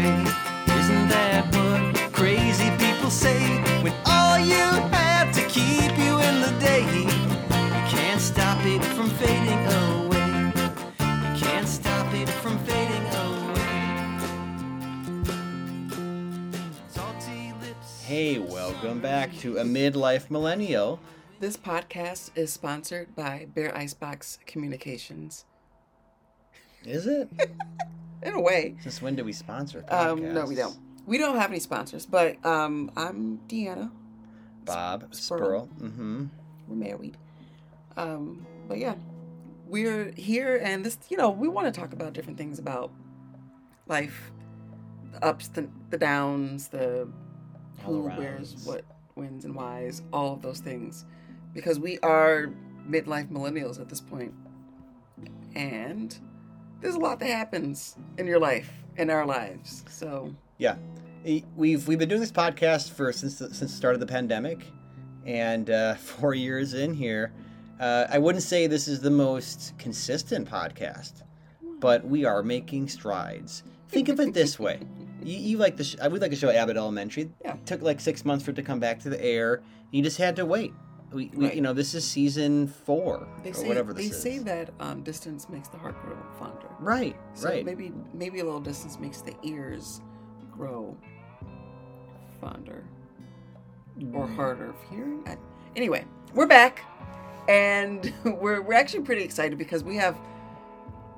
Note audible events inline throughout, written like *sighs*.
stray. Isn't that what crazy people say? When all you have to keep you in the day, you can't stop it from fading away. You can't stop it from fading away. Salty lips. Hey, welcome back to A Midlife Millennial. This podcast is sponsored by Bear Icebox Communications. Is it? *laughs* In a way. Since when do we sponsor podcasts? Um, no, we don't. We don't have any sponsors, but um, I'm DeAnna. Bob Spurl. Mm-hmm. We're married. Um, but yeah, we're here, and this, you know, we want to talk about different things about life, the ups, the, the downs, the All who wears what, wins and whys, all of those things, because we are midlife millennials at this point, and there's a lot that happens in your life, in our lives. So Yeah, we've we've been doing this podcast for since the, since the start of the pandemic, and uh, *laughs* four years in here, uh, I wouldn't say this is the most consistent podcast, but we are making strides. Think of it this way: *laughs* you, you like the sh- I would like the show Abbott Elementary. Yeah. It took like six months for it to come back to the air. You just had to wait. We, we Right. you know this is season four they or say whatever they this is. They say that um, distance makes the heart grow fonder. Right, So right. maybe maybe a little distance makes the ears grow fonder or Mm. harder of hearing. I, anyway, we're back, and *laughs* we're we're actually pretty excited because we have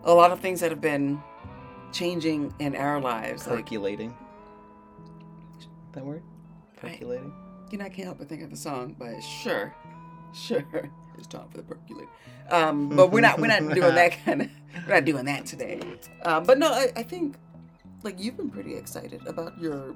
a lot of things that have been changing in our lives. Like Percolating. That word? I- Percolating. you know, I can't help but think of the song, but sure, sure, *laughs* it's time for the percolate. Um, but we're not we're not doing that *laughs* kind of we're not doing that today. Um, but no, I, I think like you've been pretty excited about your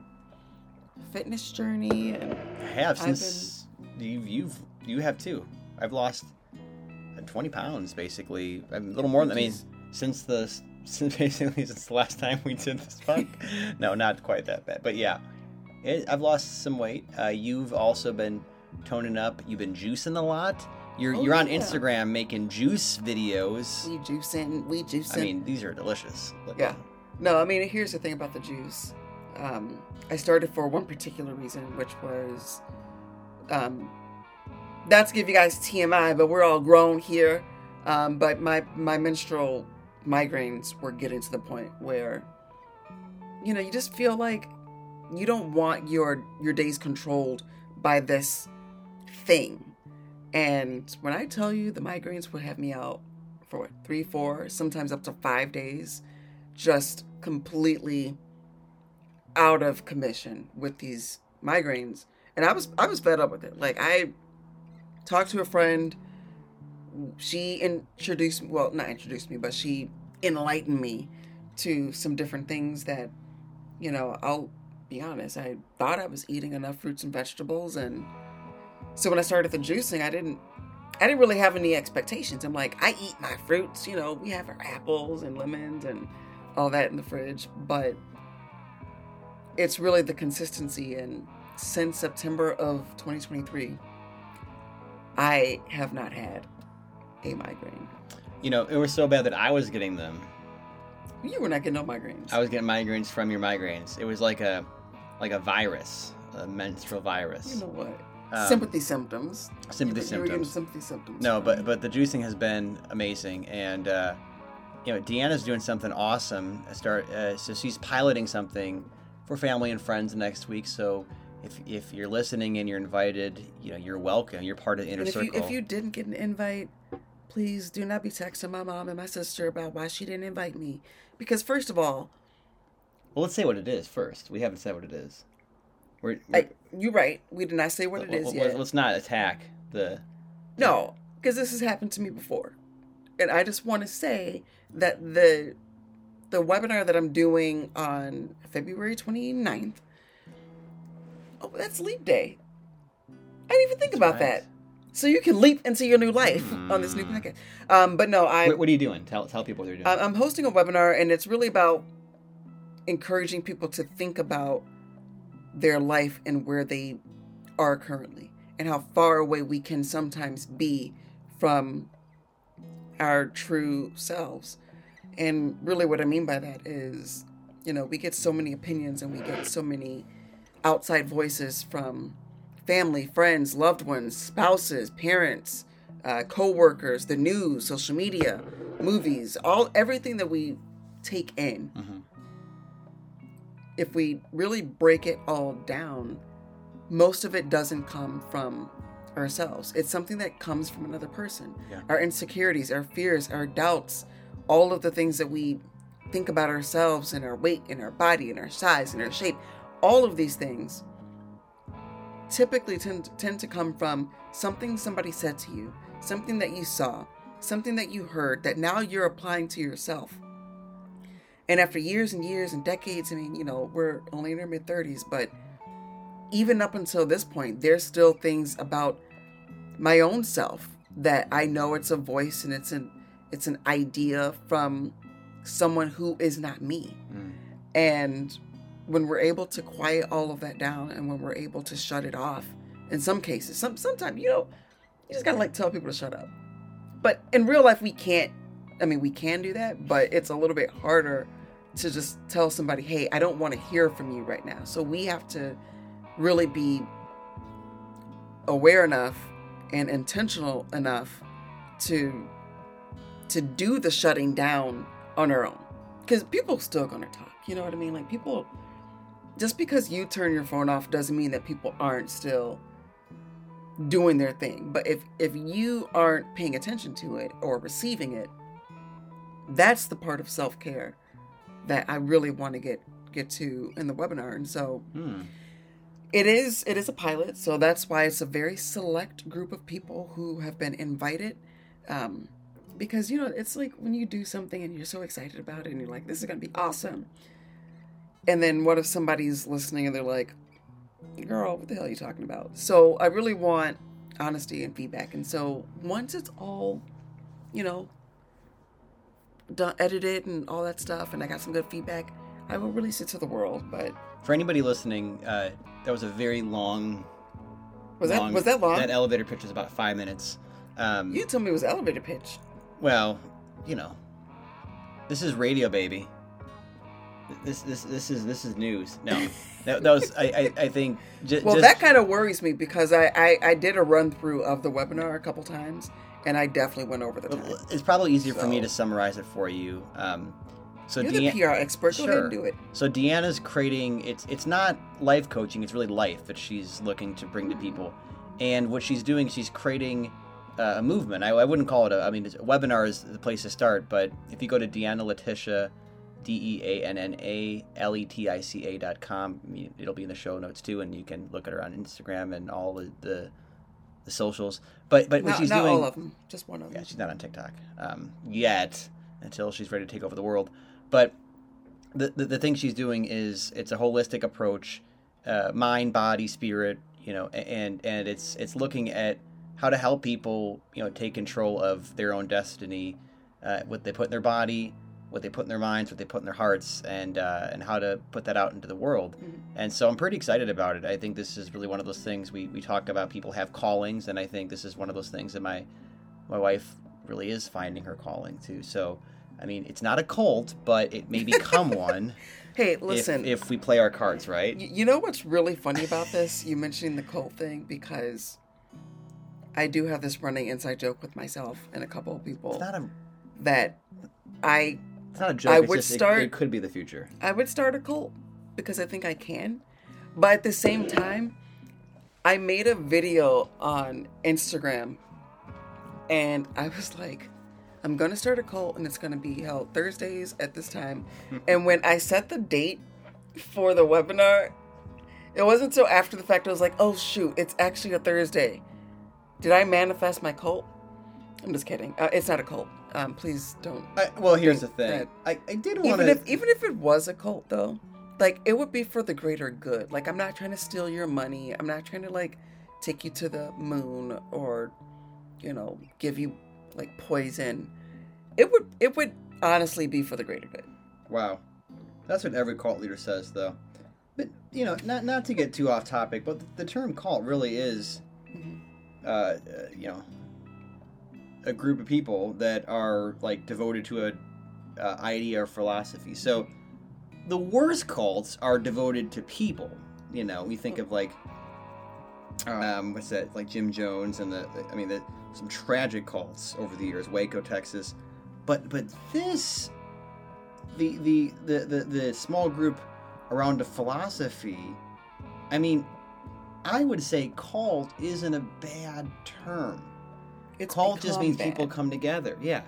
fitness journey and I have since you've you've you have too. I've lost uh, twenty pounds basically. A little more than I mean since the *laughs* since basically since the last time we did this podcast. no, not quite that bad, but yeah, it, I've lost some weight. Uh, you've also been toning up. You've been juicing a lot. You're Oh, you're on yeah. Instagram making juice videos. we juicing, we juicing. I mean, these are delicious. Look Yeah. No, I mean, here's the thing about the juice. Um, I started for one particular reason, which was um, not to give you guys TMI, but we're all grown here. Um, but my my menstrual migraines were getting to the point where, you know, you just feel like you don't want your your days controlled by this thing. And when I tell you the migraines would have me out for three, four, sometimes up to five days, just completely out of commission with these migraines. And I was I was fed up with it. Like I talked to a friend. She introduced well, not introduced me, but she enlightened me to some different things that, you know, I'll be honest, I thought I was eating enough fruits and vegetables and so when I started the juicing, I didn't I didn't really have any expectations. I'm like, I eat my fruits, you know, we have our apples and lemons and all that in the fridge, but it's really the consistency and since September of 2023 I have not had a migraine. You know, it was so bad that I was getting them. You were not getting no migraines. I was getting migraines from your migraines. It was like a like a virus, a menstrual virus. you know what? Um, sympathy symptoms. sympathy You were- you symptoms. sympathy symptoms. No, but but the juicing has been amazing, and uh, you know DeAnna's doing something awesome. I Start uh, so she's piloting something for family and friends next week. So if if you're listening and you're invited, you know you're welcome. You're part of the inner And if you circle. if you didn't get an invite, please do not be texting my mom and my sister about why she didn't invite me. Because first of all, well, let's say what it is first. We haven't said what it is. We're, I, you're right. We did not say what it is let- is let- yet. Let's not attack the. No, because this has happened to me before, and I just want to say that the the webinar that I'm doing on February 29th, oh, that's leap day. I didn't even think That's about right. that. So you can leap into your new life on this new Mm. podcast. Um, but no, I What, what are you doing? Tell tell people what they're doing. I'm hosting a webinar, and it's really about encouraging people to think about their life and where they are currently, and how far away we can sometimes be from our true selves. And really, what I mean by that is you know, we get so many opinions and we get so many outside voices from family, friends, loved ones, spouses, parents, uh, co-workers, the news, social media, movies, all everything that we take in. Mhm. If we really break it all down, most of it doesn't come from ourselves. It's something that comes from another person. Yeah. Our insecurities, our fears, our doubts, all of the things that we think about ourselves and our weight and our body and our size and our shape, all of these things typically tend, tend to come from something somebody said to you, something that you saw, something that you heard that now you're applying to yourself. And after years and years and decades, I mean, you know, we're only in our mid 30s, but even up until this point, there's still things about my own self that I know it's a voice and it's an it's an idea from someone who is not me. Mm. And when we're able to quiet all of that down and when we're able to shut it off, in some cases, some sometimes, you know, you just gotta like tell people to shut up. But in real life we can't I mean we can do that, but it's a little bit harder to just tell somebody, hey, I don't want to hear from you right now. So we have to really be aware enough and intentional enough to to do the shutting down on our own. Because people still gonna talk you know what i mean? Like people just because you turn your phone off doesn't mean that people aren't still doing their thing. But if if you aren't paying attention to it or receiving it that's the part of self-care that i really want to get get to in the webinar and so Hmm. it is it is a pilot, so that's why it's a very select group of people who have been invited. Um, because you know, it's like when you do something and you're so excited about it and you're like, this is gonna be awesome. And then what if somebody's listening and they're like, girl, what the hell are you talking about? So I really want honesty and feedback. And so once it's all, you know, done edited and all that stuff and I got some good feedback, I will release it to the world. But For anybody listening, uh, that was a very long. was that was that long? That elevator pitch was about five minutes. Um, You told me it was elevator pitch. Well, you know, this is radio, baby. This this this is this is news. No, that, that was I I, I think j- Well, just that kind of worries me because I, I I did a run through of the webinar a couple times, and I definitely went over the time. it's probably easier for me to summarize it for you. Um, so You're DeAnna- the PR expert. Go ahead and do it. So DeAnna's creating it's it's not life coaching, it's really life that she's looking to bring to people. And what she's doing, she's creating uh, a movement. I, I wouldn't call it a I mean it's, a webinar is the place to start, but if you go to DeAnna Leticia D E A N N A L E T I C A dot com, it'll be in the show notes too, and you can look at her on Instagram and all the the, socials. But but what Not, she's not doing all of them, just one of them. yeah, she's not on TikTok um, yet until she's ready to take over the world. But the, the, the thing she's doing is it's a holistic approach, uh, mind, body, spirit, you know, and and it's it's looking at how to help people, you know, take control of their own destiny, uh, what they put in their body, what they put in their minds, what they put in their hearts, and uh, and how to put that out into the world. Mhm. And so I'm pretty excited about it. I think this is really one of those things we, we talk about people have callings, and I think this is one of those things that my my wife really is finding her calling too. So, I mean, it's not a cult, but it may become *laughs* one Hey, listen. if, if we play our cards right. you know what's really funny about this? You mentioning the cult thing because I do have this running inside joke with myself and a couple of people It's not a that I it's not a joke. I would just, start- It, could be the future. I would start a cult because I think I can. But at the same time, I made a video on Instagram and I was like, I'm going to start a cult and it's going to be held Thursdays at this time. *laughs* and when I set the date for the webinar, it wasn't so after the fact I was like, oh shoot, it's actually a Thursday. Did I manifest my cult? I'm just kidding. Uh, it's not a cult. Um, please don't I, well, here's the thing. I, I did want even to. if even if it was a cult though like it would be for the greater good like i'm not trying to steal your money i'm not trying to like take you to the moon or you know give you like poison it would it would honestly be for the greater good Wow, that's what every cult leader says, though. But you know, not not to get too off topic, but the term cult really is, Mhm. uh, uh, you know, a group of people that are like devoted to a uh, idea or philosophy. So, the worst cults are devoted to people. You know, we think of like um, what's that? Like Jim Jones and the, I mean, the, some tragic cults over the years, Waco, Texas. But but this, the the the the, the small group around a philosophy. I mean, I would say cult isn't a bad term. It's cult just means people come together. Yeah,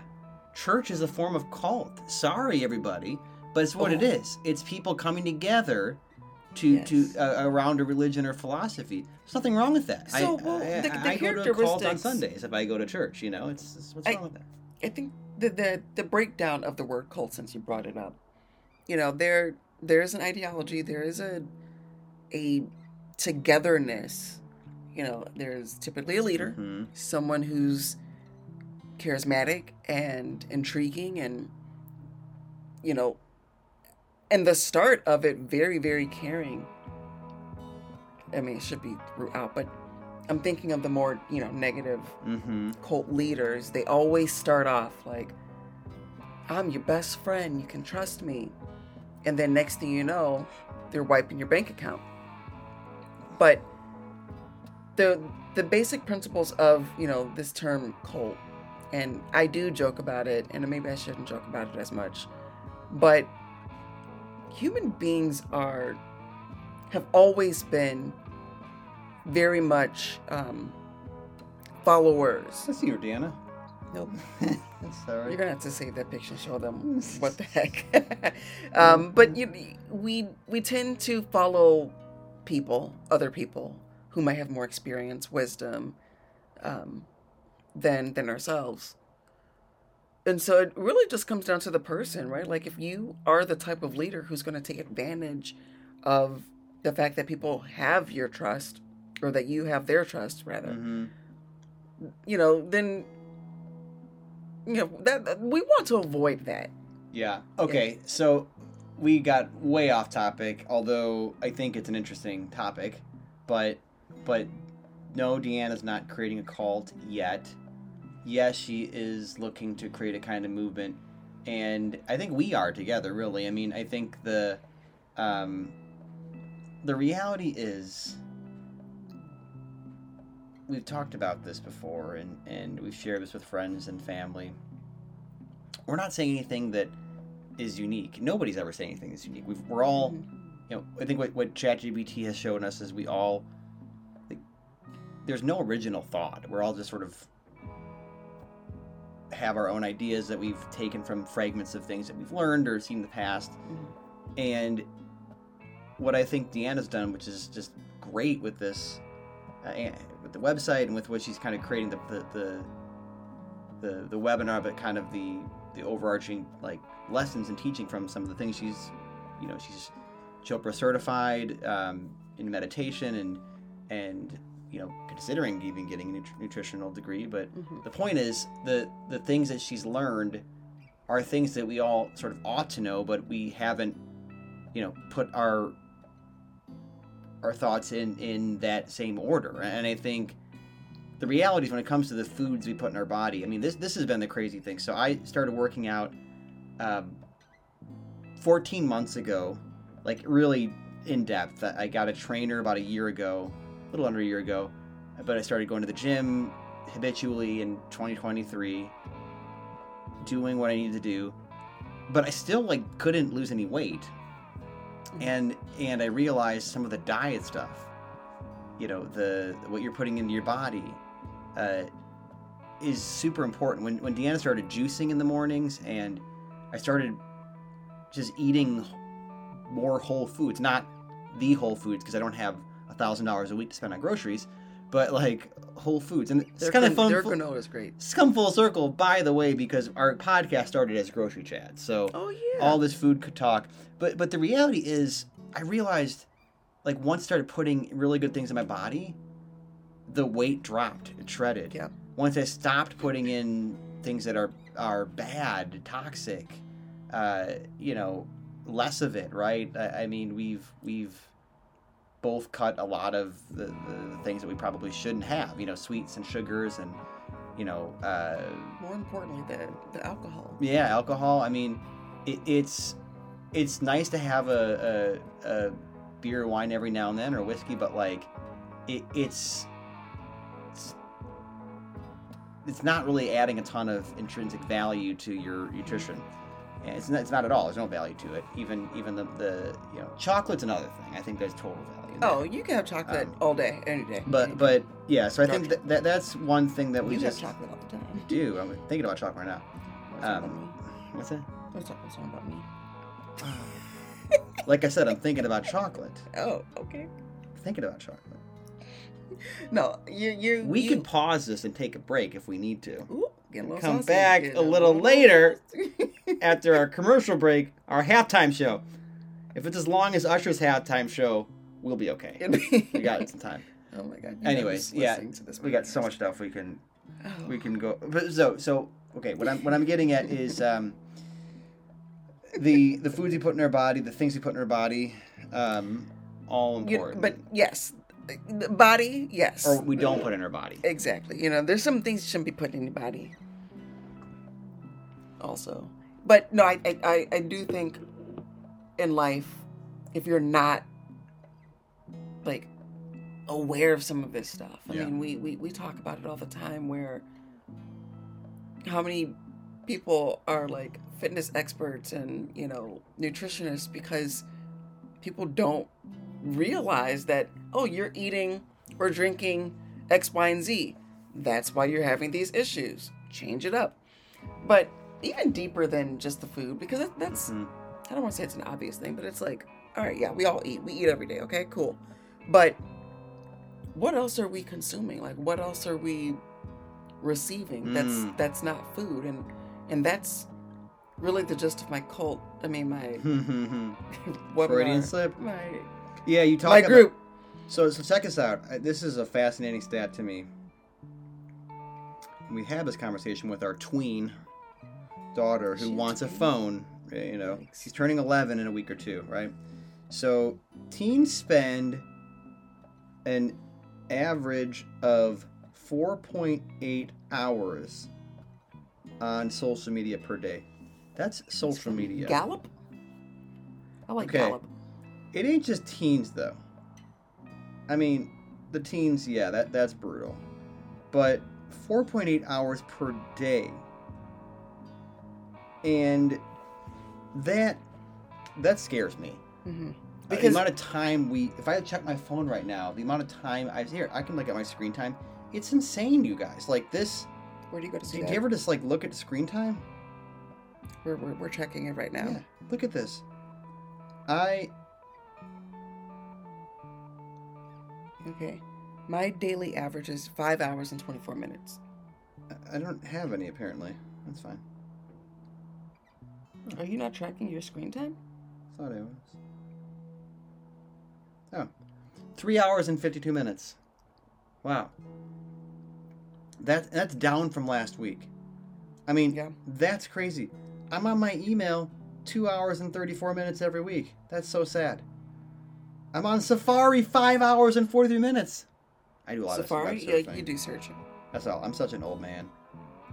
church is a form of cult. Sorry, everybody, but it's what it Oh. is. It's people coming together to Yes. to uh, around a religion or philosophy. There's nothing wrong with that. I, So, well, I, the- the I go to a cult on Sundays if I go to church. You know, it's, it's what's I- wrong with that? I think the, the the breakdown of the word cult, since you brought it up, you know, there there is an ideology, there is a a togetherness. You know, there's typically a leader, hmm someone who's charismatic and intriguing, and you know, and the start of it very very caring. I mean, it should be throughout, but I'm thinking of the more you know negative hmm cult leaders, they always start off like, I'm your best friend, you can trust me. And then next thing you know, they're wiping your bank account. But the the basic principles of, you know, this term cult, and I do joke about it, and maybe I shouldn't joke about it as much, but human beings are have always been very much um, followers. Let's see her, DeAnna. Nope. *laughs* Sorry. You're gonna have to save that picture and show them *laughs* what the heck. *laughs* um, but you, we we tend to follow people, other people who might have more experience, wisdom, um, than than ourselves. And so it really just comes down to the person, right? Like if you are the type of leader who's going to take advantage of the fact that people have your trust, or that you have their trust, rather, hmm you know, then you know that that- we want to avoid that. Yeah. Okay. So we got way off topic, although I think it's an interesting topic. But but no, DeAnna's not creating a cult yet. Yes, she is looking to create a kind of movement, and I think we are together. Really, I mean, I think the um, the reality is we've talked about this before, and and we've shared this with friends and family we're not saying anything that is unique. Nobody's ever saying anything that's unique. We've, we're all, you know, I think what, what ChatGPT has shown us is we all, there's no original thought. We're all just sort of have our own ideas that we've taken from fragments of things that we've learned or seen in the past. And what I think DeAnna's done, which is just great with this, uh, with the website and with what she's kind of creating the, the, the the the webinar, but kind of the the overarching like lessons and teaching from some of the things she's, you know, she's Chopra certified um, in meditation and and you know considering even getting a nut- nutritional degree. But Mhm. the point is the the things that she's learned are things that we all sort of ought to know, but we haven't, you know, put our our thoughts in in that same order. And I think the reality is when it comes to the foods we put in our body. I mean, this this has been the crazy thing. So I started working out um, 14 months ago, like really in depth. I got a trainer about a year ago, a little under a year ago, but I started going to the gym habitually in 2023, doing what I needed to do. But I still like couldn't lose any weight, and and I realized some of the diet stuff you know the what you're putting into your body uh, is super important. When when DeAnna started juicing in the mornings, and I started just eating more whole foods, not the whole foods because I don't have thousand dollars a week to spend on groceries, but like whole foods, and it's kind of fun. Their granola is great. it's come full circle, by the way, because our podcast started as grocery chat. So Oh yeah. all this food could talk. But but the reality is, I realized, like once I started putting really good things in my body, the weight dropped. It shredded. Yep. Once I stopped putting in things that are are bad, toxic, uh, you know, less of it. Right. I, I mean, we've we've both cut a lot of the, the things that we probably shouldn't have. You know, sweets and sugars and you know. Uh, More importantly, the the alcohol. yeah, alcohol. I mean, it, it's it's nice to have a, a, a beer or wine every now and then or whiskey, but like it, it's it's it's not really adding a ton of intrinsic value to your nutrition. It's not, it's not at all. There's no value to it. Even even the, the you know chocolate's another thing. I think there's total value. Oh, you can have chocolate Um, all day, any day. but but yeah. So I think that, that that's one thing that we you just have chocolate all the time. *laughs* do. I'm thinking about chocolate right now. Um, about me. What's that? Talk about me. Like I said, I'm thinking about chocolate. *laughs* Oh, okay. Thinking about chocolate. No, you you. We you, could pause this and take a break if we need to. Ooh, get a little come back a little later. After our commercial break, our halftime show. If it's as long as Usher's halftime show, we'll be okay. *laughs* We got some time. *laughs* Oh my god. you Anyways, yeah, to this we got so much stuff we can Oh. we can go. But so so okay. What I'm what I'm getting at is um, the the foods we put in our body, the things we put in our body, um, all You- important. but yes, body, yes. or we don't put in our body. Exactly. You know, there's some things you shouldn't be putting in your body. Also, but no, I, I, I, do think in life, if you're not like aware of some of this stuff, I Yeah. mean, we, we we talk about it all the time. Where how many people are like fitness experts and you know nutritionists because people don't realize that oh you're eating or drinking x y and z. That's why you're having these issues. Change it up. But even deeper than just the food because that, that's Mhm. i don't want to say it's an obvious thing but it's like all right yeah we all eat. We eat every day okay? Cool. But what else are we consuming? Like what else are we receiving that's Mm. that's not food? And and that's really the gist of my cult i mean my *laughs* *laughs* what Freudian slip. my Yeah, you talk my about- group So, so check us out. This is a fascinating stat to me. We had this conversation with our tween daughter who She's wants a phone. uh, You know, she's turning 11 in a week or two, right? So, teens spend an average of 4.8 hours on social media per day. That's social media. Gallup? I like Okay. Gallup. It ain't just teens though. I mean, the teens, yeah, that that's brutal. But 4.8 hours per day. And that that scares me. hmm Uh, the amount of time we if I check my phone right now, the amount of time I here, I can look at my screen time. It's insane, you guys. Like this Where do you go to see did that? you ever just like look at screen time? we're, we're, we're checking it right now. Yeah. Look at this. I Okay. My daily average is five hours and 24 minutes. I don't have any apparently. That's fine. Are you not tracking your screen time? Thought I was. Oh. Three hours and 52 minutes. Wow. That, that's down from last week. I mean, Yeah. that's crazy. I'm on my email two hours and 34 minutes every week. That's so sad. I'm on Safari five hours and 43 minutes. I do a lot Safari? of Yeah, web you do searching. That's all. I'm such an old man.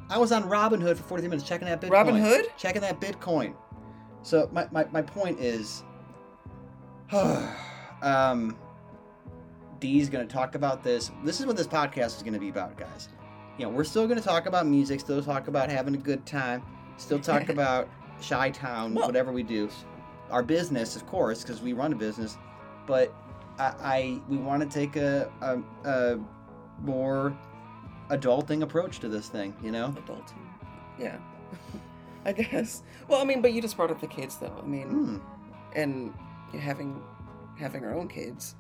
I was on Robinhood for 43 minutes checking that Bitcoin. Robinhood? Checking that Bitcoin. So my, my, my point is, *sighs* um, Dee's going to talk about this. This is what this podcast is going to be about, guys. You know, we're still going to talk about music, still talk about having a good time, still talk *laughs* about Chi-Town, Well- whatever we do. Our business, of course, because we run a business, but I, I we want to take a, a, a more adulting approach to this thing, you know? Adult. Yeah. *laughs* I guess. Well, I mean, but you just brought up the kids, though. I mean, Hmm. and having having our own kids.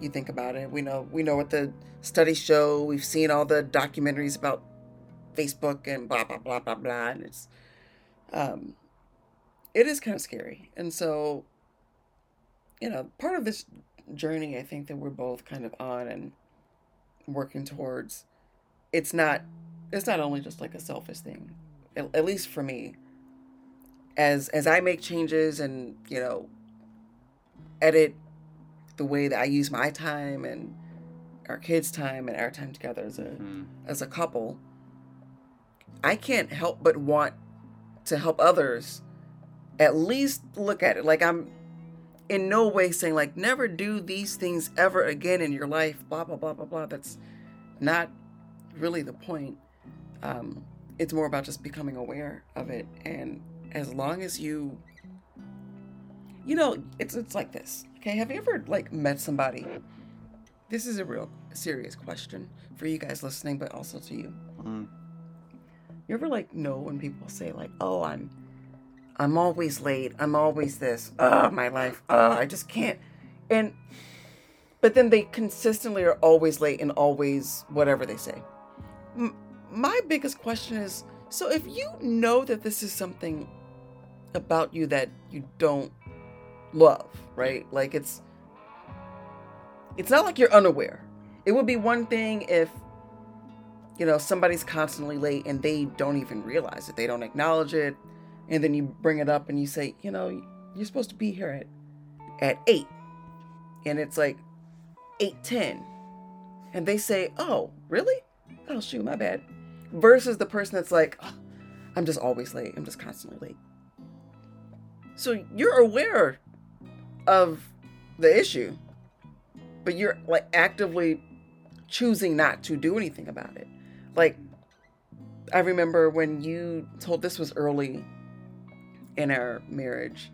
You think about it. We know we know what the studies show. We've seen all the documentaries about Facebook and blah blah blah blah blah. And it's um, it is kind of scary. And so, you know, part of this journey, I think that we're both kind of on and working towards. It's not. It's not only just like a selfish thing. At, at least for me. As as I make changes and you know edit the way that I use my time and our kids' time and our time together as a Hmm. as a couple, I can't help but want to help others at least look at it. Like I'm in no way saying like never do these things ever again in your life. Blah blah blah blah blah. That's not really the point. Um, it's more about just becoming aware of it, and as long as you, you know, it's it's like this. Okay, have you ever like met somebody? This is a real serious question for you guys listening, but also to you. Mm. You ever like know when people say like, "Oh, I'm, I'm always late. I'm always this. Oh, my life. Oh, I just can't." And, but then they consistently are always late and always whatever they say. M- my biggest question is: so if you know that this is something about you that you don't love, right? Like it's, it's not like you're unaware. It would be one thing if you know, somebody's constantly late and they don't even realize it. They don't acknowledge it. And then you bring it up and you say, you know, you're supposed to be here at at 8. And it's like 8:10. And they say, "Oh, really? Oh, shoot, my bad." Versus the person that's like, oh, "I'm just always late. I'm just constantly late." So you're aware of the issue, but you're like actively choosing not to do anything about it like I remember when you told this was early in our marriage.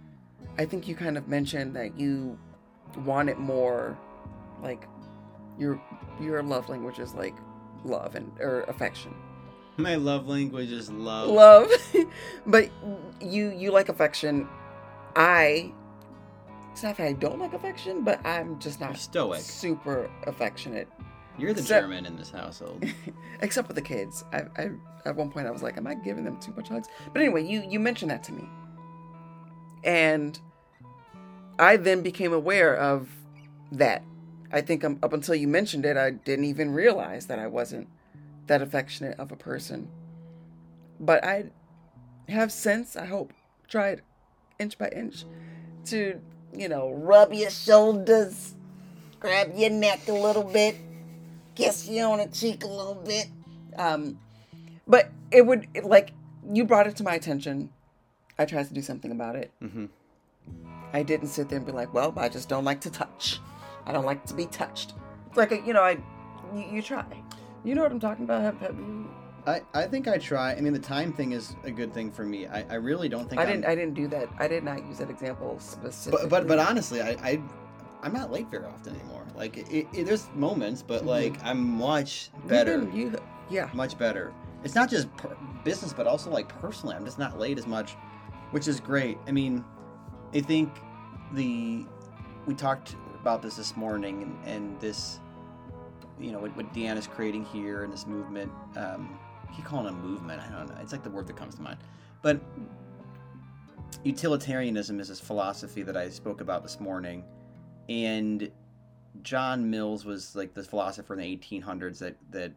I think you kind of mentioned that you wanted more like your your love language is like love and or affection. My love language is love. Love. *laughs* but you you like affection. I it's not that I don't like affection, but I'm just not You're stoic. super affectionate You're the Except- German in this household. *laughs* except for the kids. I, I at one point I was like, am I giving them too much hugs? But anyway, you you mentioned that to me, and I then became aware of that. I think um, up until you mentioned it, I didn't even realize that I wasn't that affectionate of a person. But I have since, I hope, tried inch by inch to, you know, rub your shoulders, grab your neck a little bit, kiss you on the cheek a little bit. Um, but it would it, like you brought it to my attention. I tried to do something about it. hmm I didn't sit there and be like, "Well, I just don't like to touch. I don't like to be touched." It's like you know, I you, you try. You know what I'm talking about? Have, have you? I, I think I try. I mean, the time thing is a good thing for me. I, I really don't think I I'm- didn't. I didn't do that. I did not use that example specifically. But but but honestly, I, I I'm not late very often anymore. Like it, it, there's moments, but Mhm. like I'm much better, been- you, yeah. much better. It's not just per- business, but also like personally. I'm just not late as much, which is great. I mean, I think the we talked about this this morning, and, and this, you know, what, what Deanna's creating here and this movement. Um, he calling it a movement. I don't know. It's like the word that comes to mind, but utilitarianism is this philosophy that I spoke about this morning, and John Mills was like the philosopher in the 1800s that that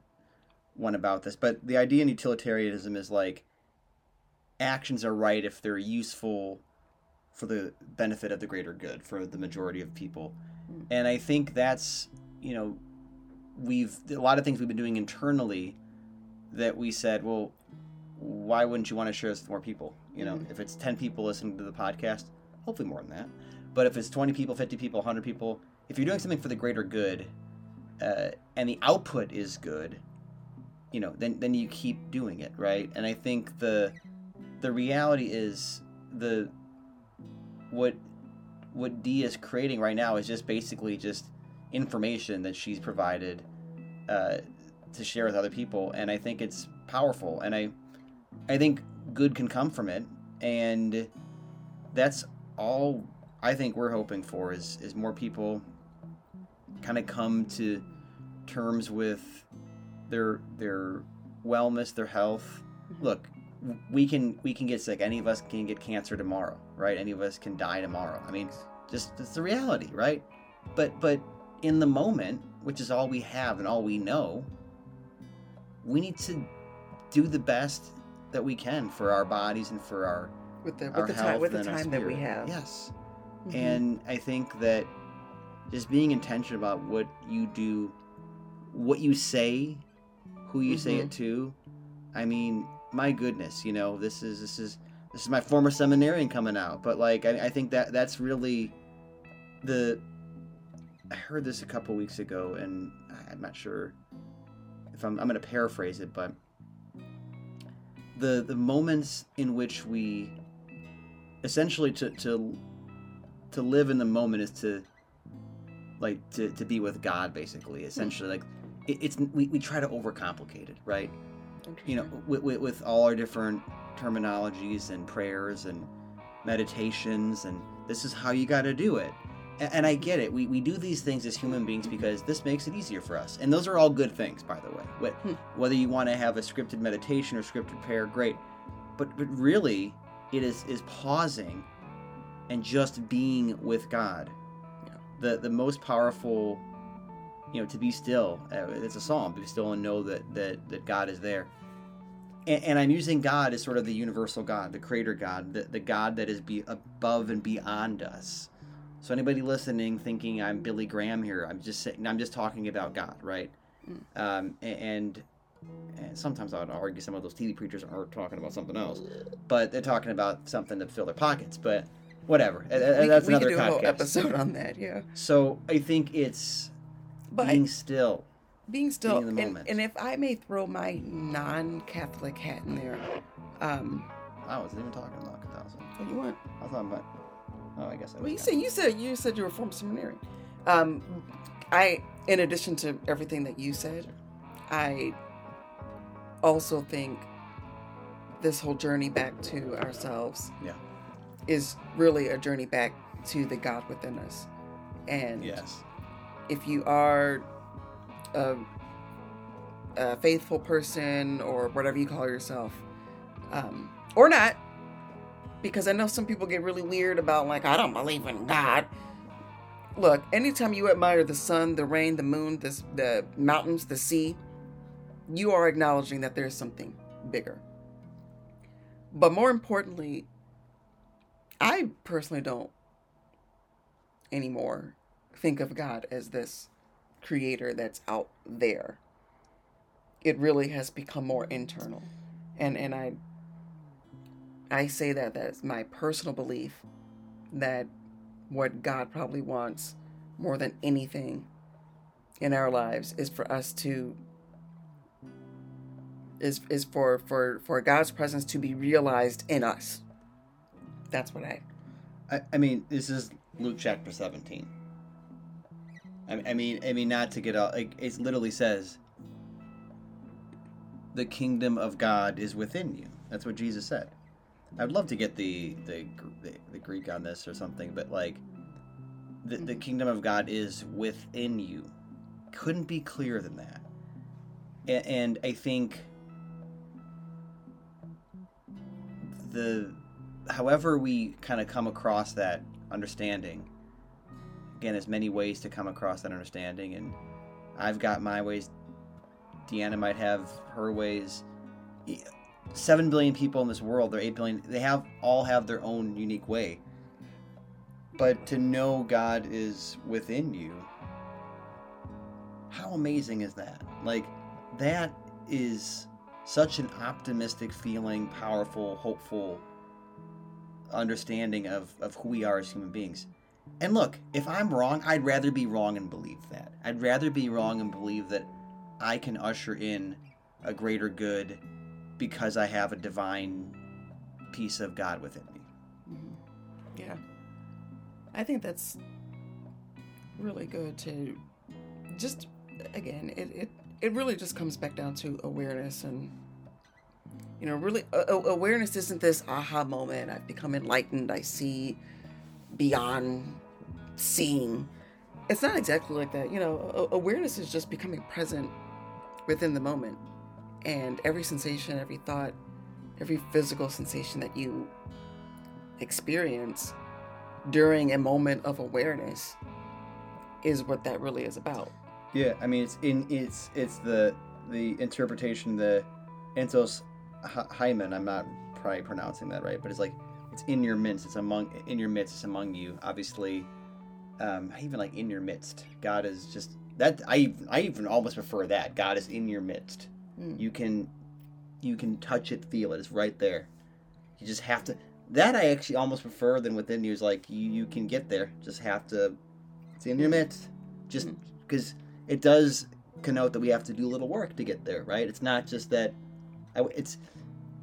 went about this. But the idea in utilitarianism is like actions are right if they're useful for the benefit of the greater good for the majority of people. And I think that's, you know, we've a lot of things we've been doing internally that we said, well, why wouldn't you want to share this with more people? You know, Mhm. if it's 10 people listening to the podcast, hopefully more than that. But if it's 20 people, 50 people, 100 people, if you're doing something for the greater good uh, and the output is good, you know, then, then you keep doing it, right? And I think the the reality is the what what Dee is creating right now is just basically just information that she's provided uh, to share with other people, and I think it's powerful, and I I think good can come from it, and that's all I think we're hoping for is is more people kind of come to terms with their their wellness, their health. Look, we can we can get sick. Any of us can get cancer tomorrow, right? Any of us can die tomorrow. I mean, just it's the reality, right? But but in the moment, which is all we have and all we know, we need to do the best that we can for our bodies and for our with the our with the time with the time that we have. Yes. Mhm. And I think that just being intentional about what you do, what you say, who you say Mm-hmm. it to. I mean, my goodness, you know, this is this is this is my former seminarian coming out, but like I, I think that that's really the. I heard this a couple weeks ago, and I'm not sure if I'm I'm going to paraphrase it, but the the moments in which we essentially to to to live in the moment is to like to, to be with God basically essentially like it, it's we, we try to overcomplicate it right you know with, with, with all our different terminologies and prayers and meditations and this is how you got to do it. And, and i get it. We, we do these things as human beings because this makes it easier for us. And those are all good things by the way. Hmm. whether you want to have a scripted meditation or scripted prayer great. But but really it is is pausing and just being with god. Yeah. the the most powerful you know to be still uh, it's a psalm be still and know that that that god is there and, and i'm using god as sort of the universal god the creator god the, the god that is be above and beyond us so anybody listening thinking i'm billy graham here i'm just saying i'm just talking about god right Mm. um, and and sometimes I would argue some of those TV preachers are talking about something else, but they're talking about something to fill their pockets. But whatever, we, that's we another could do a whole podcast. episode on that, yeah. So I think it's But being still. being still, being in the and, moment. and if I may throw my non-Catholic hat in there, um, I wasn't even talking about Catholicism. what do you want? I was talking about. Oh, I guess I. Well, you said you said you said you were a former seminarian. Um, I, in addition to everything that you said, I also think this whole journey back to ourselves Yeah. is really a journey back to the God within us. And Yes. If you are a, a faithful person or whatever you call yourself, um, or not, because I know some people get really weird about, like, I don't believe in God. Look, anytime you admire the sun, the rain, the moon, the, the mountains, the sea, you are acknowledging that there's something bigger. But more importantly, I personally don't anymore think of God as this creator that's out there. It really has become more internal. And and I I say that that's my personal belief that what God probably wants more than anything in our lives is for us to is is for for for God's presence to be realized in us. That's what I I, I mean, this is Luke chapter 17. I, I mean, I mean, not to get all. Like, it literally says, "The kingdom of God is within you." That's what Jesus said. I'd love to get the the the, the Greek on this or something, but like, the the mm-hmm. kingdom of God is within you. Couldn't be clearer than that. And, and I think the however we kind of come across that understanding again there's many ways to come across that understanding and i've got my ways. DeAnna might have her ways. 7 billion people in this world they're 8 billion they have all have their own unique way. But to know god is within you how amazing is that? Like that is such an optimistic feeling powerful hopeful understanding of, of who we are as human beings. And look, if I'm wrong, I'd rather be wrong and believe that. I'd rather be wrong and believe that I can usher in a greater good because I have a divine piece of God within me. Mm-hmm. Yeah. I think that's really good to just again, it it, it really just comes back down to awareness and you know, really a- awareness isn't this aha moment. I've become enlightened. I see beyond seeing. It's not exactly like that. You know, awareness is just becoming present within the moment. And every sensation, every thought, every physical sensation that you experience during a moment of awareness is what that really is about. Yeah, I mean it's in it's it's the the interpretation the entos hy- hymen. I'm not probably pronouncing that right, but it's like it's in your midst. It's among in your midst. It's among you. Obviously, um, I even like in your midst. God is just that. I I even almost prefer that. God is in your midst. Mm. You can you can touch it, feel it. It's right there. You just have to. that I actually almost prefer than within you. Is like you, you can get there, just have to. It's in your midst, just because it does connote that we have to do a little work to get there, right? It's not just that. I, it's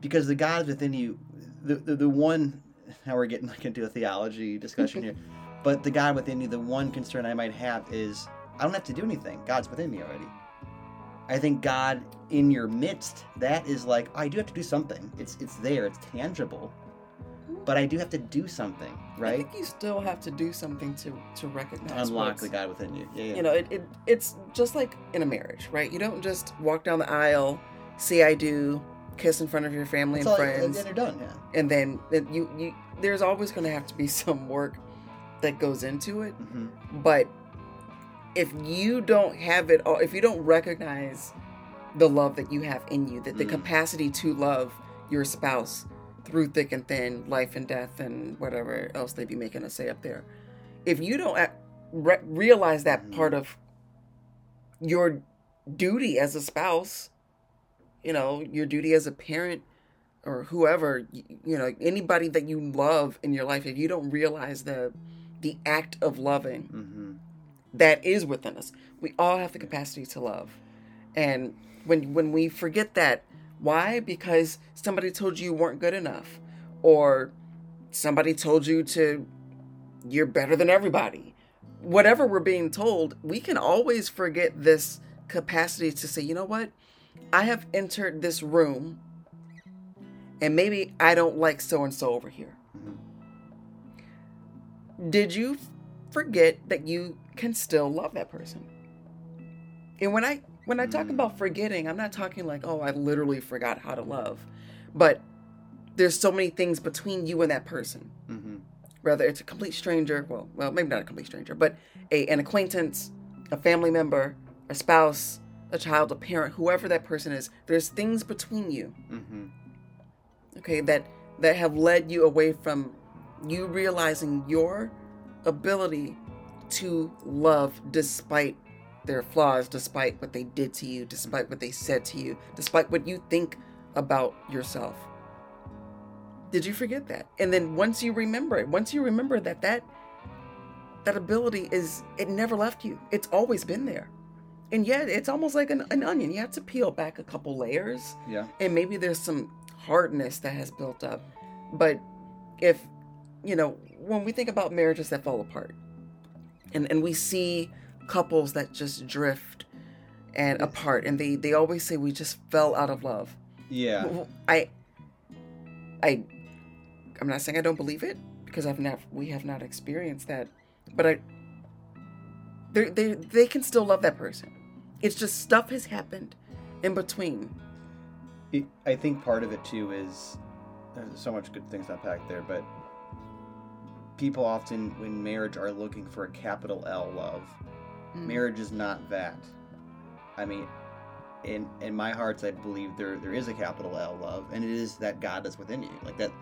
because the God is within you. The, the the one. *laughs* Now we're getting like into a theology discussion here, *laughs* but the God within you. The one concern I might have is I don't have to do anything. God's within me already. I think God in your midst, that is like oh, I do have to do something. It's it's there, it's tangible. But I do have to do something, right? I think you still have to do something to to recognize Unlock the God within you. Yeah, yeah. you know it, it it's just like in a marriage right you don't just walk down the aisle say i do kiss in front of your family That's and all, friends and you're done, yeah. and then then you you there's always going to have to be *laughs* some work that goes into it hmm but if you don't have it all if you don't recognize the love that you have in you that the Mm. capacity to love your spouse through thick and thin life and death and whatever else they be making us say up there if you don't re- realize that Mm. part of your duty as a spouse you know your duty as a parent or whoever you know anybody that you love in your life if you don't realize the the act of loving hmm that is within us. We all have the capacity to love. And when when we forget that, why? Because somebody told you you weren't good enough or somebody told you to you're better than everybody. Whatever we're being told, we can always forget this capacity to say, "You know what? I have entered this room and maybe I don't like so and so over here." did you forget that you can still love that person? And when i when i talk about forgetting i'm not talking like oh i literally forgot how to love but there's so many things between you and that person. Hmm whether it's a complete stranger well well maybe not a complete stranger but a, an acquaintance a family member a spouse a child a parent whoever that person is there's things between you. Hmm okay that that have led you away from you realizing your ability to love despite their flaws despite what they did to you despite what they said to you despite what you think about yourself. Did you forget that? And then once you remember it once you remember that that that ability is it never left you. It's always been there and yet it's almost like an, an onion. You have to peel back a couple layers. Yeah. and maybe there's some hardness that has built up. But if you know when we think about marriages that fall apart and and we see couples that just drift and mm. apart and they they always say we just fell out of love. Yeah. i i i'm not saying i don't believe it because i've not we have not experienced that. But i they they they can still love that person it's just stuff has happened in between It, I think part of it too is there's so much good things to unpack there, but people often, when marriage, are looking for a capital L love. Mm. Marriage is not that. I mean, in in my heart, I believe there there is a capital L love, and it is that God is within you. Like that,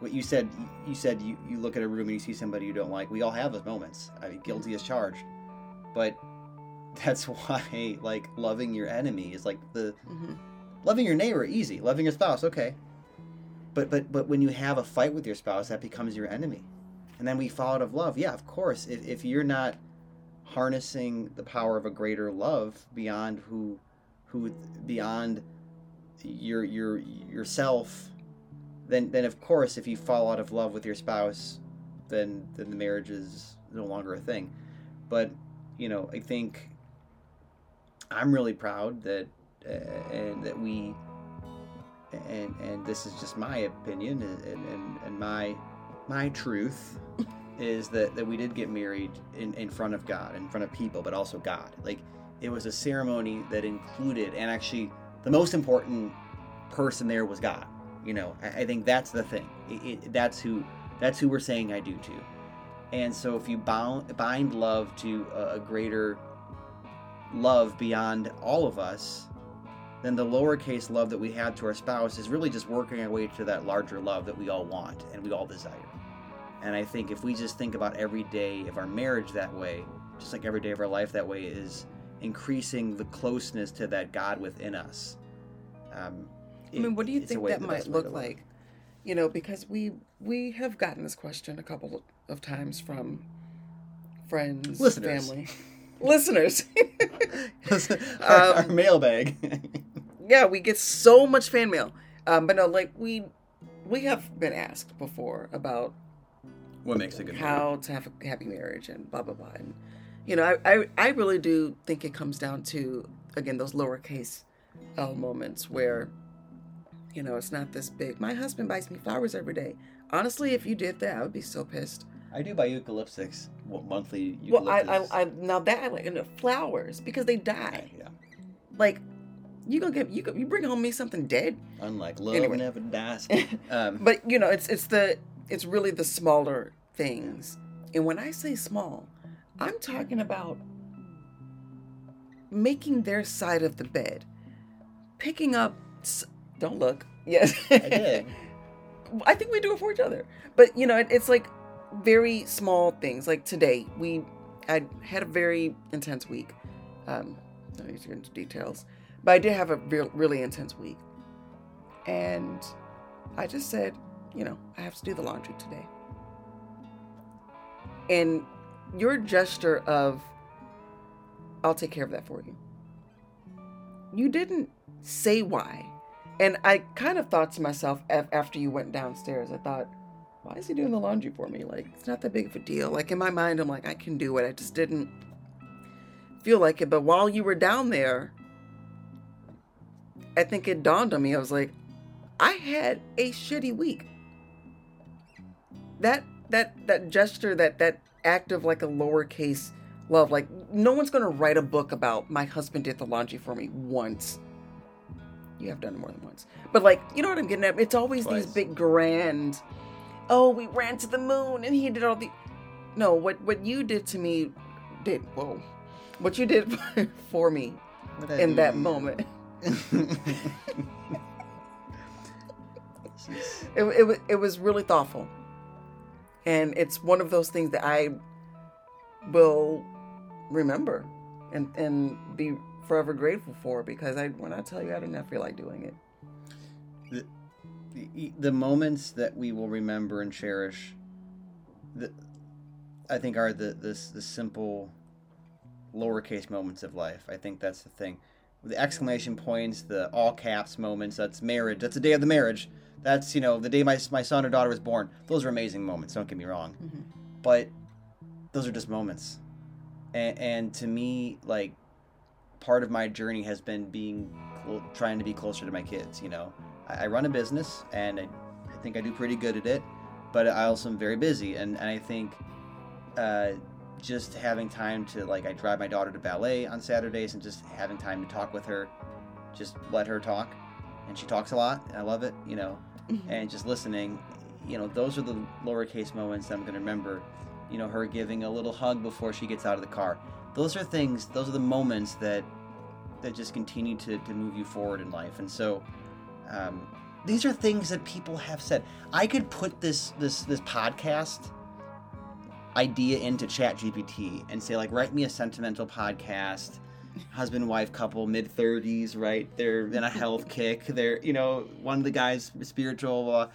what you said. You said you, you look at a room and you see somebody you don't like. We all have those moments. I mean, guilty as charged, but *laughs* that's why like loving your enemy is like the Mhm. loving your neighbor easy. Loving your spouse okay. But but but when you have a fight with your spouse that becomes your enemy. And then we fall out of love. Yeah of course. If, if you're not harnessing the power of a greater love beyond who who beyond your your yourself then then of course if you fall out of love with your spouse then then the marriage is no longer a thing. But you know i think i'm really proud that uh, and that we and and this is just my opinion and and, and my my truth *laughs* is that that we did get married in in front of God in front of people but also God. Like it was a ceremony that included and actually the most important person there was God you know? I, I think that's the thing. It, it, that's who that's who we're saying I do to and so if you bound bind love to a, greater love beyond all of us then the lowercase love that we have to our spouse is really just working our way to that larger love that we all want and we all desire. And I think if we just think about every day of our marriage that way, just like every day of our life that way, is increasing the closeness to that God within us. Um, I mean, what do you think way- that might look like? you know, because we we have gotten this question a couple of times from friends, Listeners. family, listeners. *laughs* our, our Um, mailbag. *laughs* yeah, we get so much fan mail. Um, but no, like we we have been asked before about what makes a good how to have a happy marriage and blah blah blah. And you know, I I, I really do think it comes down to again those lowercase L moments where you know it's not this big. My husband buys me flowers every day. Honestly, if you did that, I would be so pissed. I do buy eucalyptus well, monthly. Well, I, I, I now that I like know, flowers because they die. yeah. Like you gonna get you go- you bring home me something dead. Unlike love Anyway. never dies. *laughs* Um, But you know, it's it's the it's really the smaller things. And when I say small, I'm talking about making their side of the bed, picking up. Don't look. Yes, I did. *laughs* I think we do it for each other. But you know, it, it's like very small things. Like today, we I had a very intense week. Um, to get into details, but I did have a real, really intense week, and I just said, you know, I have to do the laundry today. And your gesture of, I'll take care of that for you. You didn't say why. And I kind of thought to myself after you went downstairs, I thought, why is he doing the laundry for me? Like, it's not that big of a deal. Like, in my mind, I'm like, I can do it. I just didn't feel like it. But while you were down there, I think it dawned on me. I was like, I had a shitty week. That that that gesture, that that act of like a lowercase love, like no one's gonna write a book about my husband did the laundry for me once. You have done it more than once, but like you know what I'm getting at. It's always these big grand. Oh, we ran to the moon and he did all the. No, what what you did to me, did whoa, what you did *laughs* for me in that do- moment. *laughs* It, it, it was really thoughtful and it's one of those things that i will remember and, and be forever grateful for because i when i tell you i didn't feel like doing it the, moments that we will remember and cherish, the, I think are the, the the simple, lowercase moments of life. I think that's the thing. The exclamation points, the all caps moments. That's marriage. That's the day of the marriage. That's you know the day my my son or daughter was born. Those are amazing moments. Don't get me wrong, mm-hmm. but those are just moments. And, and to me, like part of my journey has been being trying to be closer to my kids. You know, I, run a business and I, I think I do pretty good at it, but I also am very busy. And, and I think uh, just having time to, like, I drive my daughter to ballet on Saturdays and just having time to talk with her, just let her talk. And she talks a lot, I love it, you know, and just listening, you know, those are the lowercase moments that I'm going to remember. You know, her giving a little hug before she gets out of the car. Those are things, those are the moments that that just continue to, to move you forward in life. And so, um, these are things that people have said. I could put this this this podcast idea into ChatGPT and say like, write me a sentimental podcast, husband wife couple mid thirties, right? They're in a health *laughs* kick. They're you know one of the guys spiritual, uh,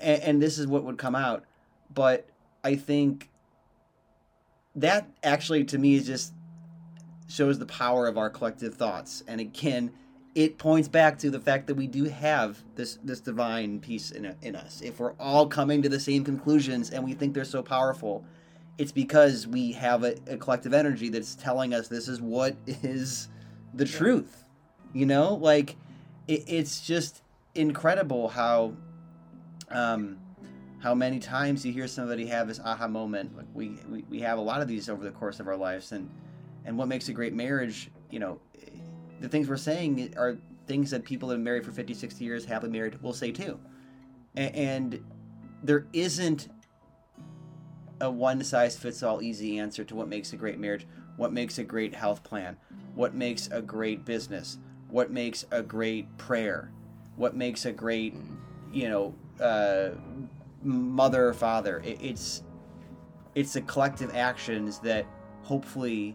and, and this is what would come out. But I think that actually to me is just shows the power of our collective thoughts. And again, it points back to the fact that we do have this this divine piece in in us. If we're all coming to the same conclusions and we think they're so powerful, it's because we have a, a collective energy that's telling us this is what *laughs* is the truth. You know, like it, it's just incredible how um, how many times you hear somebody have this aha moment. Like we, we, we have a lot of these over the course of our lives, and and what makes a great marriage, you know, the things we're saying are things that people that have been married for 50, 60 years, happily married, will say too. And, there isn't a one size fits all easy answer to what makes a great marriage, what makes a great health plan, what makes a great business, what makes a great prayer, what makes a great, you know, uh, mother or father. It, it's it's the collective actions that hopefully,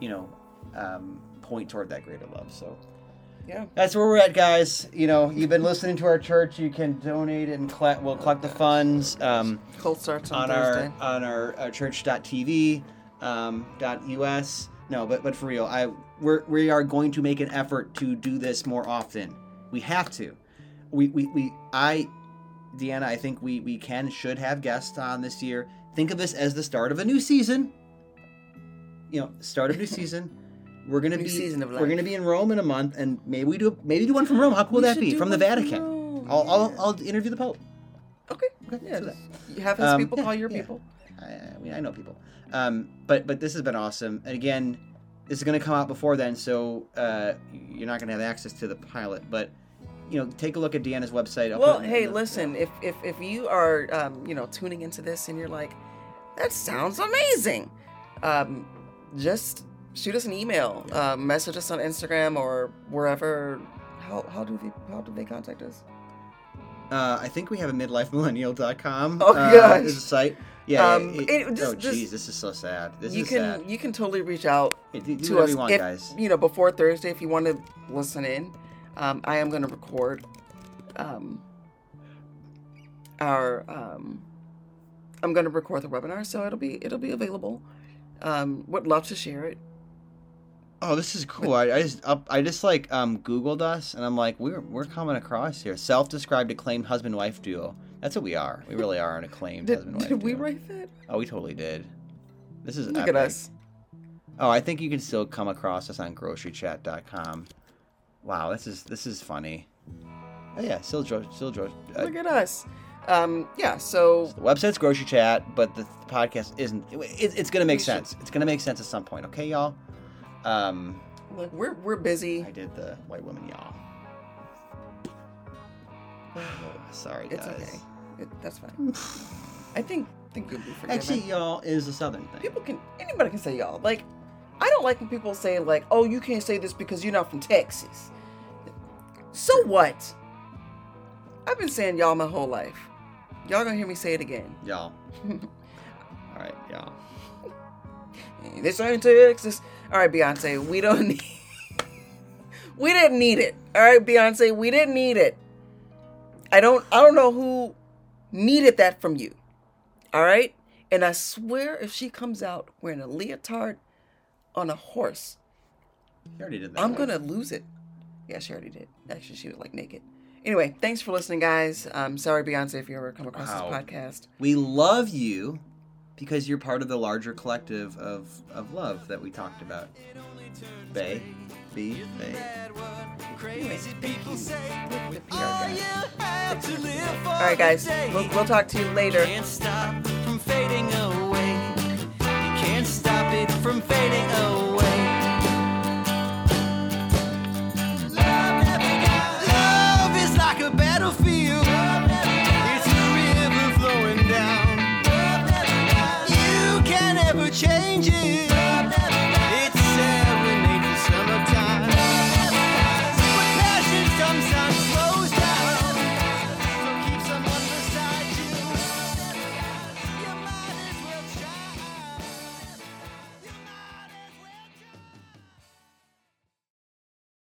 you know, um, point toward that greater love. So Yeah. That's where we're at, guys. You know, you've been listening to our church. You can donate and collect. We'll collect the funds um, Cult starts on, on our on our, our church.tv, um, .us. No, but but for real, I we're, we are going to make an effort to do this more often. We have to. We we, we I, DeAnna, I think we we can should have guests on this year. Think of this as the start of a new season. You know, start of a new *laughs* season. We're gonna New be we're gonna be in Rome in a month, and maybe we do maybe do one from Rome. How cool would that be from the from Vatican? Rome, I'll, I'll. I'll interview the Pope. Okay. Okay, Yeah. You have his Um, people yeah, call your yeah. people. I, I mean, I know people. Um, but but this has been awesome. And again, this is going to come out before then, so uh, you're not going to have access to the pilot. But you know, take a look at DeAnna's website. I'll Well, put it in hey, the- listen. If if if you are um, you know tuning into this and you're like, that sounds amazing, um, just shoot us an email, uh, message us on Instagram or wherever. How how do they how do they contact us? Uh, I think we have a midlifemillennial.com. *laughs* Oh, uh, gosh. is a site. Yeah. Um, it- it- oh, just- just- jeez, this is so sad. This you is can sad. you can totally reach out Hey, do, do to us you want, if guys. you know before Thursday if you want to listen in. Um, I am going to record um, our um, I'm going to record the webinar, so it'll be it'll be available. Um, would love to share it. Oh, this is cool. I, I just up, I just like um Googled us, and I'm like, we're we're coming across here. Self-described acclaimed husband-wife duo. That's what we are. We really are an acclaimed Did, husband-wife did we duo. write that? Oh, we totally did. This is Look epic. at us. Oh, I think you can still come across us on grocerychat.com. Wow, this is this is funny. Oh yeah, still still uh, Look at us. Um, yeah. So the website's grocery chat, but the podcast isn't. It, it's gonna make We should- sense. It's gonna make sense at some point. Okay, y'all. Um, look, we're we're busy. I did the white women, y'all. *sighs* Sorry, It's guys. okay. It, that's fine. I think think you'll be forgiven. Actually, y'all is a southern thing. people can anybody can say y'all. Like, I don't like when people say like, "Oh, you can't say this because you're not from Texas." So what? I've been saying y'all my whole life. Y'all gonna hear me say it again. Y'all. *laughs* All right, y'all. This ain't Texas. All right, Beyonce, we don't *laughs* need. we didn't need it. All right, Beyonce, we didn't need it. I don't. I don't know who needed that from you. All right, and I swear, if she comes out wearing a leotard on a horse, You already did that. I'm gonna lose it. Yeah, she already did. Actually, she was like naked. Anyway, thanks for listening, guys. Um, sorry, Beyonce, if you ever come across Wow. this podcast. We love you because you're part of the larger collective of, of love that we talked about. Bay. B. Bay. All. Alright guys. We'll, we'll talk to you later. Can't stop from fading away. You can't stop it from fading away. Love is like a battlefield. changes.